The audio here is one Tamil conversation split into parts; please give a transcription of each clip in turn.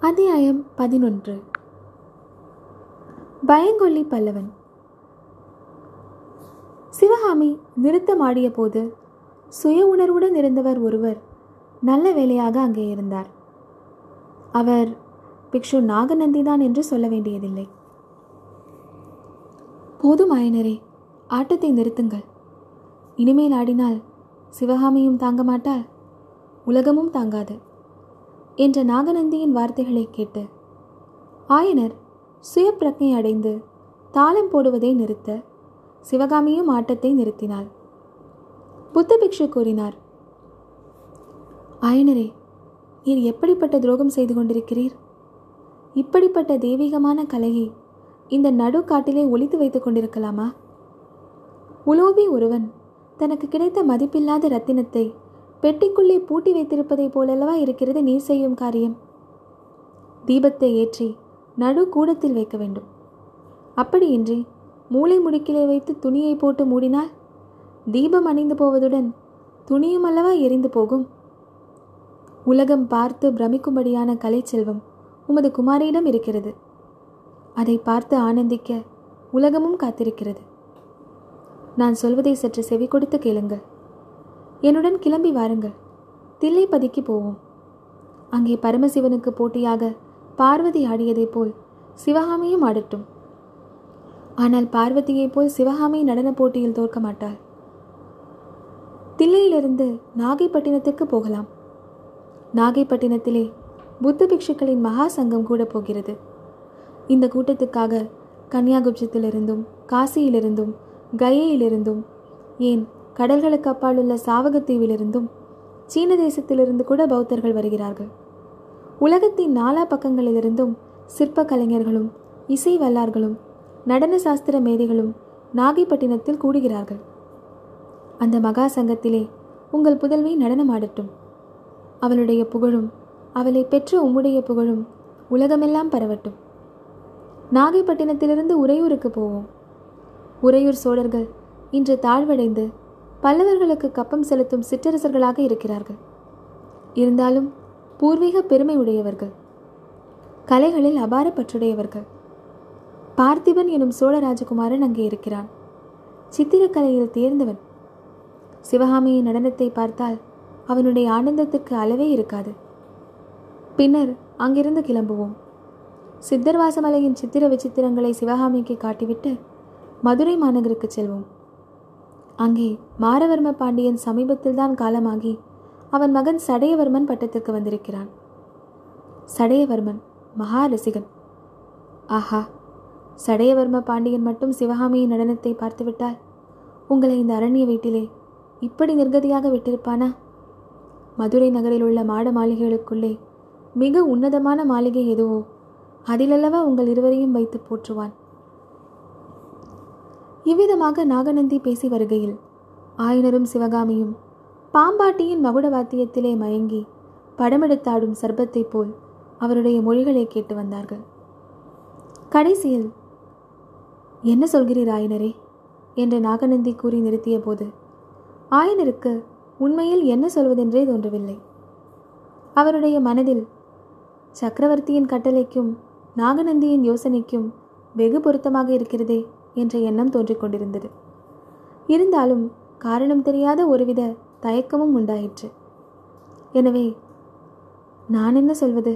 அத்தியாயம் பதினொன்று. பயங்கொல்லி பல்லவன். சிவகாமி நிறுத்தமாடிய போது சுய உணர்வுடன் இருந்தவர் ஒருவர் நல்ல வேலையாக அங்கே இருந்தார். அவர் பிக்ஷு நாகநந்திதான் என்று சொல்ல வேண்டியதில்லை. போதும் ஆயனரே ஆட்டத்தை நிறுத்துங்கள். இனிமேல் ஆடினால் சிவகாமியும் தாங்க மாட்டாள் உலகமும் தாங்காது. என்ற நாகநந்தியின் வார்த்தைகளை கேட்டு ஆயனர் சுயப்பிரக்ஞை அடைந்து தாளம் போடுவதை நிறுத்த சிவகாமியும் ஆட்டத்தை நிறுத்தினாள். புத்த பிக்ஷு கூறினார் ஆயனரே நீர் எப்படிப்பட்ட துரோகம் செய்து கொண்டிருக்கிறீர்? இப்படிப்பட்ட தெய்வீகமான கலையை இந்த நடுக்காட்டிலே ஒளித்து வைத்துக் கொண்டிருக்கலாமா? உலோபி ஒருவன் தனக்கு கிடைத்த மதிப்பில்லாத ரத்தினத்தை பெட்டிக்குள்ளே பூட்டி வைத்திருப்பதைப் போலல்லவா இருக்கிறது நீர் செய்யும் காரியம்? தீபத்தை ஏற்றி நடு கூடத்தில் வைக்க வேண்டும். அப்படியின்றி மூளை முடுக்கிலே வைத்து துணியை போட்டு மூடினால் தீபம் அணிந்து போவதுடன் துணியும் அல்லவா எரிந்து போகும்? உலகம் பார்த்து பிரமிக்கும்படியான கலைச்செல்வம் உமது குமாரியிடம் இருக்கிறது. அதை பார்த்து ஆனந்திக்க உலகமும் காத்திருக்கிறது. நான் சொல்வதை சற்று செவி கொடுத்து கேளுங்கள். என்னுடன் கிளம்பி வாருங்கள். தில்லைப்பதிக்கு போவோம். அங்கே பரமசிவனுக்கு போட்டியாக பார்வதி ஆடியதைப் போல் சிவகாமியும் ஆடட்டும். ஆனால் பார்வதியைப் போல் சிவகாமி நடன போட்டியில் தோற்க மாட்டாள். தில்லையிலிருந்து நாகைப்பட்டினத்துக்கு போகலாம். நாகைப்பட்டினத்திலே புத்த பிக்ஷுக்களின் மகா சங்கம் கூட போகிறது. இந்த கூட்டத்துக்காக கன்னியாகுப்சத்திலிருந்தும் காசியிலிருந்தும் கயையிலிருந்தும் ஏன் கடல்களுக்கு அப்பால் உள்ள சாவகத்தீவிலிருந்தும் சீன தேசத்திலிருந்து கூட பௌத்தர்கள் வருகிறார்கள். உலகத்தின் நாலா பக்கங்களிலிருந்தும் சிற்ப கலைஞர்களும் இசை வல்லார்களும் நடன சாஸ்திர மேதைகளும் நாகைப்பட்டினத்தில் கூடுகிறார்கள். அந்த மகா சங்கத்திலே உங்கள் புதல்வி நடனமாடட்டும். அவளுடைய புகழும் அவளை பெற்ற உம்முடைய புகழும் உலகமெல்லாம் பரவட்டும். நாகைப்பட்டினத்திலிருந்து உறையூருக்கு போவோம். உறையூர் சோழர்கள் இன்று தாழ்வடைந்து பல்லவர்களுக்கு கப்பம் செலுத்தும் சிற்றரசர்களாக இருக்கிறார்கள். இருந்தாலும் பூர்வீக பெருமை உடையவர்கள் கலைகளில் அபார பற்றுடையவர்கள். பார்த்திபன் எனும் சோழ ராஜகுமாரன் அங்கே இருக்கிறான். சித்திரக்கலையில் தேர்ந்தவன். சிவகாமியின் நடனத்தை பார்த்தால் அவனுடைய ஆனந்தத்துக்கு அளவே இருக்காது. பின்னர் அங்கிருந்து கிளம்புவோம். சித்தர்வாசமலையின் சித்திர விசித்திரங்களை சிவகாமிக்கு காட்டிவிட்டு மதுரை மாநகருக்கு செல்வோம். அங்கே மாரவர்ம பாண்டியன் சமீபத்தில்தான் காலமாகி அவன் மகன் சடையவர்மன் பட்டத்திற்கு வந்திருக்கிறான். சடையவர்மன் மகா ரசிகன் ஆஹா சடையவர்ம பாண்டியன் மட்டும் சிவகாமியின் நடனத்தை பார்த்துவிட்டால் உங்களை இந்த அரண்ய வீட்டிலே இப்படி நிர்கதியாக விட்டிருப்பானா? மதுரை நகரில் உள்ள மாட மாளிகைகளுக்குள்ளே மிக உன்னதமான மாளிகை எதுவோ அதிலல்லவா உங்கள் இருவரையும் வைத்து போற்றுவான். இவ்விதமாக நாகநந்தி பேசி வருகையில் ஆயனரும் சிவகாமியும் பாம்பாட்டியின் மகுட வாத்தியத்திலே மயங்கி படமெடுத்தாடும் சர்பத்தைப் போல் அவருடைய மொழிகளை கேட்டு வந்தார்கள். கடைசியில் என்ன சொல்கிறீர் ஆயனரே? என்று நாகநந்தி கூறி நிறுத்திய போது ஆயனருக்கு உண்மையில் என்ன சொல்வதென்றே தோன்றவில்லை. அவருடைய மனதில் சக்கரவர்த்தியின் கட்டளைக்கும் நாகநந்தியின் யோசனைக்கும் வெகு பொருத்தமாக இருக்கிறதே என்ற எண்ணம் தோன்றிக் கொண்டிருந்தது. இருந்தாலும் காரணம் தெரியாத ஒருவித தயக்கமும் உண்டாயிற்று. எனவே நான் என்ன சொல்வது?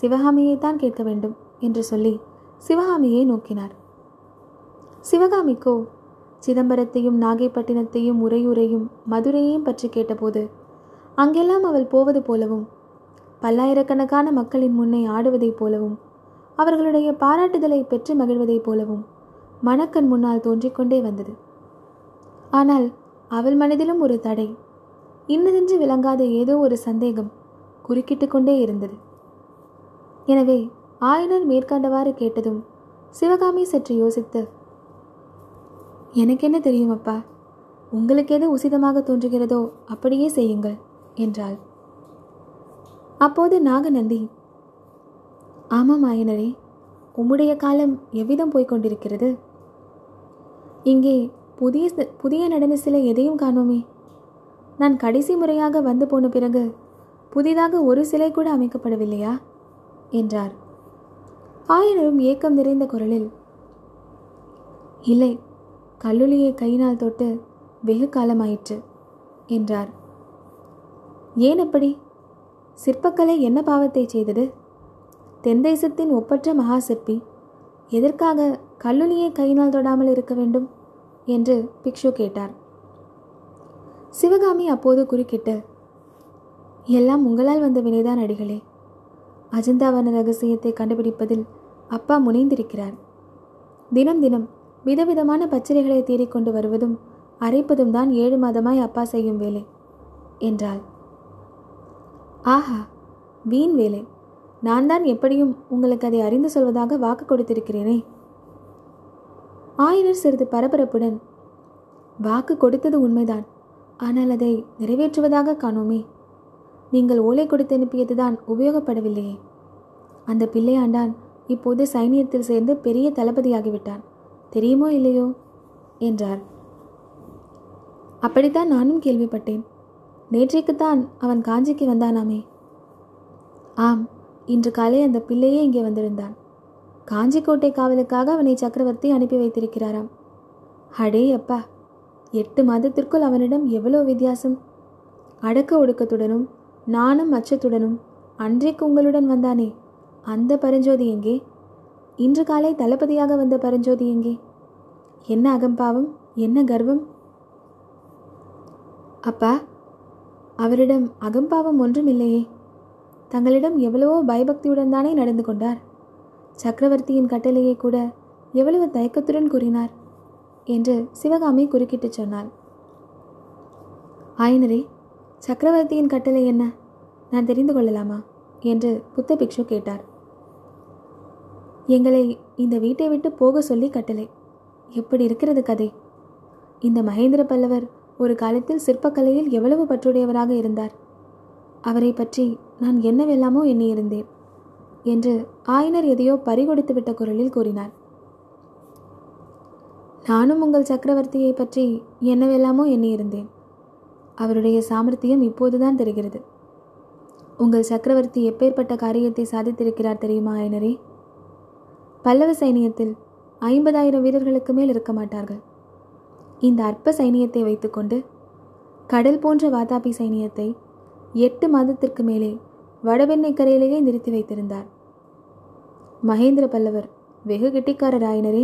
சிவகாமியைத்தான் கேட்க வேண்டும் என்று சொல்லி சிவகாமியை நோக்கினார். சிவகாமிக்கோ சிதம்பரத்தையும் நாகைப்பட்டினத்தையும் உரையுறையும் மதுரையையும் பற்றி கேட்டபோது அங்கெல்லாம் அவள் போவது போலவும் பல்லாயிரக்கணக்கான மக்களின் முன்னே ஆடுவதைப் போலவும் அவர்களுடைய பாராட்டுதலை பெற்று மகிழ்வதைப் போலவும் மணக்கண் முன்னால் தோன்றிக்கொண்டே வந்தது. ஆனால் அவள் மனதிலும் ஒரு தடை. இன்னதென்று விளங்காத ஏதோ ஒரு சந்தேகம் குறுக்கிட்டு கொண்டே இருந்தது. எனவே ஆயனர் மேற்கண்டவாறு கேட்டதும் சிவகாமி சற்று யோசித்து எனக்கு என்ன தெரியும் அப்பா? உங்களுக்கு எது உசிதமாக தோன்றுகிறதோ அப்படியே செய்யுங்கள் என்றாள். அப்போது நாகநந்தி ஆமாம் ஆயனரே உம்முடைய காலம் எவ்விதம் போய்க் கொண்டிருக்கிறது? இங்கே புதிய புதிய நடன சிலை எதையும் காணோமே. நான் கடைசி முறையாக வந்து போன பிறகு புதிதாக ஒரு சிலை கூட அமைக்கப்படவில்லையா? என்றார். ஆயனரும் ஏக்கம் நிறைந்த குரலில் இல்லை கல்லுளியை கையினால் தொட்டு வெகு காலமாயிற்று என்றார். ஏன் அப்படி? சிற்பக்கலை என்ன பாவத்தை செய்தது? தென்தேசத்தின் ஒப்பற்ற மகா சிற்பி எதற்காக கல்லுளியை கையினால் தொடாமல் இருக்க வேண்டும்? என்று பிக்ஷு கேட்டார். சிவகாமி அப்போது குறுக்கிட்டு எல்லாம் உங்களால் வந்த வினைதான் அடிகளே. அஜந்தாவன ரகசியத்தை கண்டுபிடிப்பதில் அப்பா முனைந்திருக்கிறார். தினம் தினம் விதவிதமான பச்சரிகளை தேடிக்கொண்டு வருவதும் அரைப்பதும் தான் ஏழு மாதமாய் அப்பா செய்யும் வேலை என்றாள். ஆஹா வீண் வேலை. நான் தான் எப்படியும் உங்களுக்கு அதை அறிந்து சொல்வதாக வாக்கு கொடுத்திருக்கிறேனே. ஆயனர் சிறிது பரபரப்புடன் வாக்கு கொடுத்தது உண்மைதான். ஆனால் அதை நிறைவேற்றுவதாக காணோமே. நீங்கள் ஓலை கொடுத்து அனுப்பியதுதான் உபயோகப்படவில்லையே. அந்த பிள்ளையாண்டான் இப்போது சைனியத்தில் சேர்ந்து பெரிய தளபதியாகிவிட்டான். தெரியுமோ இல்லையோ? என்றார். அப்படித்தான் நானும் கேள்விப்பட்டேன். நேற்றைக்குத்தான் அவன் காஞ்சிக்கு வந்தானாமே. ஆம் இன்று காலை அந்த பிள்ளையே இங்கே வந்திருந்தான். காஞ்சிக்கோட்டை காவலுக்காக அவனை சக்கரவர்த்தி அனுப்பி வைத்திருக்கிறாராம். அடே அப்பா எட்டு மாதத்திற்குள் அவனிடம் எவ்வளோ வித்தியாசம்? அடக்க ஒடுக்கத்துடனும் நானும் அச்சத்துடனும் அன்றைக்கு உங்களுடன் வந்தானே அந்த பரஞ்சோதி எங்கே? இன்று காலை தளபதியாக வந்த பரஞ்சோதி எங்கே? என்ன அகம்பாவம் என்ன கர்வம்? அப்பா அவரிடம் அகம்பாவம் ஒன்றும் இல்லையே. தங்களிடம் எவ்வளவோ பயபக்தியுடன் தானே நடந்து கொண்டார். சக்கரவர்த்தியின் கட்டளையை கூட எவ்வளவு தயக்கத்துடன் கூறினார் என்று சிவகாமி குறுக்கிட்டு சொன்னாள். ஆயனரே சக்கரவர்த்தியின் கட்டளை என்ன? நான் தெரிந்து கொள்ளலாமா? என்று புத்த பிக்ஷு கேட்டார். எங்களை இந்த வீட்டை விட்டு போக சொல்லி கட்டளை. எப்படி இருக்கிறது கதை? இந்த மகேந்திர பல்லவர் ஒரு காலத்தில் சிற்பக்கலையில் எவ்வளவு பற்றுடையவராக இருந்தார்? அவரை பற்றி நான் என்னவெல்லாமோ எண்ணியிருந்தேன். என்று ஆயனர் எதையோ பறிகொடுத்து விட்ட குரலில் கூறினார். நானும் உங்கள் சக்கரவர்த்தியை பற்றி என்னவெல்லாமோ எண்ணியிருந்தேன். அவருடைய சாமர்த்தியம் இப்போதுதான் தெரிகிறது. உங்கள் சக்கரவர்த்தி எப்பேற்பட்ட காரியத்தை சாதித்திருக்கிறார் தெரியுமா ஆயனரே? பல்லவ சைனியத்தில் ஐம்பதாயிரம் வீரர்களுக்கு மேல் இருக்க மாட்டார்கள். இந்த அற்ப சைனியத்தை வைத்துக்கொண்டு கடல் போன்ற வாதாபி சைனியத்தை எட்டு மாதத்திற்கு மேலே வடபெண்ணை கரையிலேயே நிறுத்தி வைத்திருந்தார். மகேந்திர பல்லவர் வெகு கெட்டிக்காரர் ஆயினரே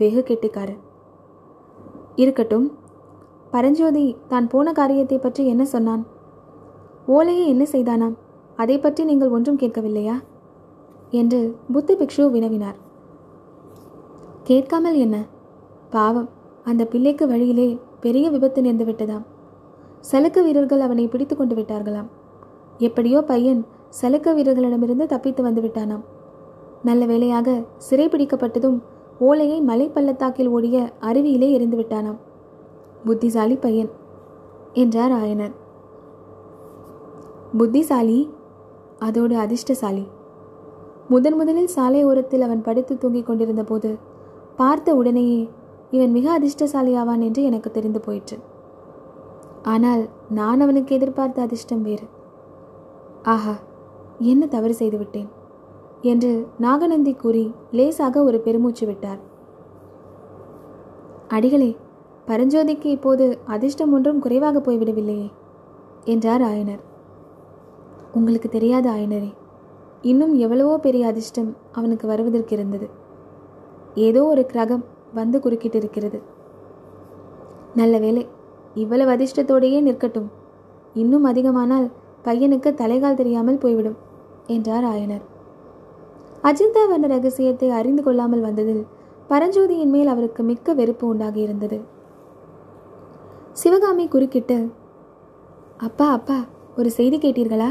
வெகு கெட்டிக்காரர். இருக்கட்டும் பரஞ்சோதி தான் போன காரியத்தை பற்றி என்ன சொன்னான்? ஓலையை என்ன செய்தானாம்? அதை பற்றி நீங்கள் ஒன்றும் கேட்கவில்லையா? என்று புத்த பிக்ஷு வினவினார். கேட்காமல் என்ன? பாவம் அந்த பிள்ளைக்கு வழியிலே பெரிய விபத்து நேர்ந்து விட்டதாம். சலுக்க வீரர்கள் அவனை பிடித்து கொண்டு விட்டார்களாம். எப்படியோ பையன் சலுக்க வீரர்களிடமிருந்து தப்பித்து வந்து விட்டானாம். நல்ல வேளையாக சிறை பிடிக்கப்பட்டதும் ஓலையை மலை பள்ளத்தாக்கில் ஓடிய அருவியிலே எரிந்து விட்டானாம். புத்திசாலி பையன் என்றார் ஆயனர். புத்திசாலி அதோடு அதிர்ஷ்டசாலி. முதன் முதலில் சாலை ஓரத்தில் அவன் படுத்து தூங்கிக் கொண்டிருந்த போது பார்த்த உடனேயே இவன் மிக அதிர்ஷ்டசாலியாவான் என்று எனக்கு தெரிந்து போயிற்று. ஆனால் நான் அவனுக்கு எதிர்பார்த்த அதிர்ஷ்டம் வேறு. ஆஹா என்ன தவறு செய்துவிட்டேன் என்று நாகநந்தி கூறி லேசாக ஒரு பெருமூச்சு விட்டார். அடிகளே பரஞ்சோதிக்கு இப்போது அதிர்ஷ்டம் ஒன்றும் குறைவாக போய்விடவில்லையே என்றார் ஆயனர். உங்களுக்கு தெரியாத ஆயனரே இன்னும் எவ்வளவோ பெரிய அதிர்ஷ்டம் அவனுக்கு வருவதற்கு இருந்தது ஏதோ ஒரு கிரகம் வந்து குறுக்கிட்டு இருக்கிறது நல்ல வேலை இவ்வளவு அதிர்ஷ்டத்தோடையே நிற்கட்டும். இன்னும் அதிகமானால் பையனுக்கு தலைகால் தெரியாமல் போய்விடும் என்றார் ஆயனர். அஜிந்தா வர்ண ரகசியத்தை அறிந்து கொள்ளாமல் வந்ததில் பரஞ்சோதியின் மேல் அவருக்கு மிக்க வெறுப்பு உண்டாகியிருந்தது. சிவகாமி குறுக்கிட்டு அப்பா அப்பா ஒரு செய்தி கேட்டீர்களா?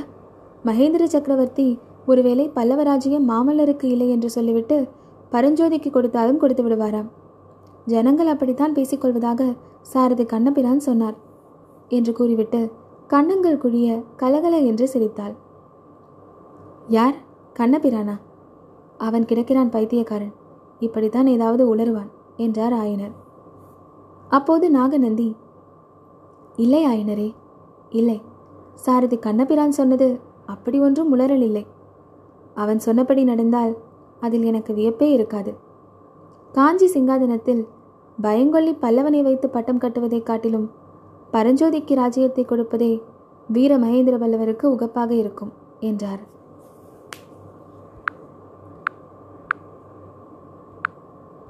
மகேந்திர சக்கரவர்த்தி ஒருவேளை பல்லவராஜ்யம் மாமல்லருக்கு இல்லை என்று சொல்லிவிட்டு பரஞ்சோதிக்கு கொடுத்தாலும் கொடுத்து விடுவாராம். ஜனங்கள் அப்படித்தான் பேசிக்கொள்வதாக சாரதி கண்ணபிரான் சொன்னார் என்று கூறிவிட்டு கண்ணங்கள் குழிய கலகல என்று சிரித்தாள். யார்? கண்ணபிரானா? அவன் கிடக்கிறான் பைத்தியக்காரன். இப்படித்தான் ஏதாவது உளருவான் என்றார் ஆயனர். அப்போது நாகநந்தி இல்லை ஆயனரே இல்லை. சாரதி கண்ணபிரான் சொன்னது அப்படி ஒன்றும் உளறல் இல்லை அவன் சொன்னபடி நடந்தால் அதில் எனக்கு வியப்பே இருக்காது. காஞ்சி சிங்காதனத்தில் பயங்கொல்லி பல்லவனை வைத்து பட்டம் கட்டுவதைக் காட்டிலும் பரஞ்சோதிக்கு ராஜ்யத்தை கொடுப்பதே வீர மகேந்திர பல்லவருக்கு உகப்பாக இருக்கும் என்றார்.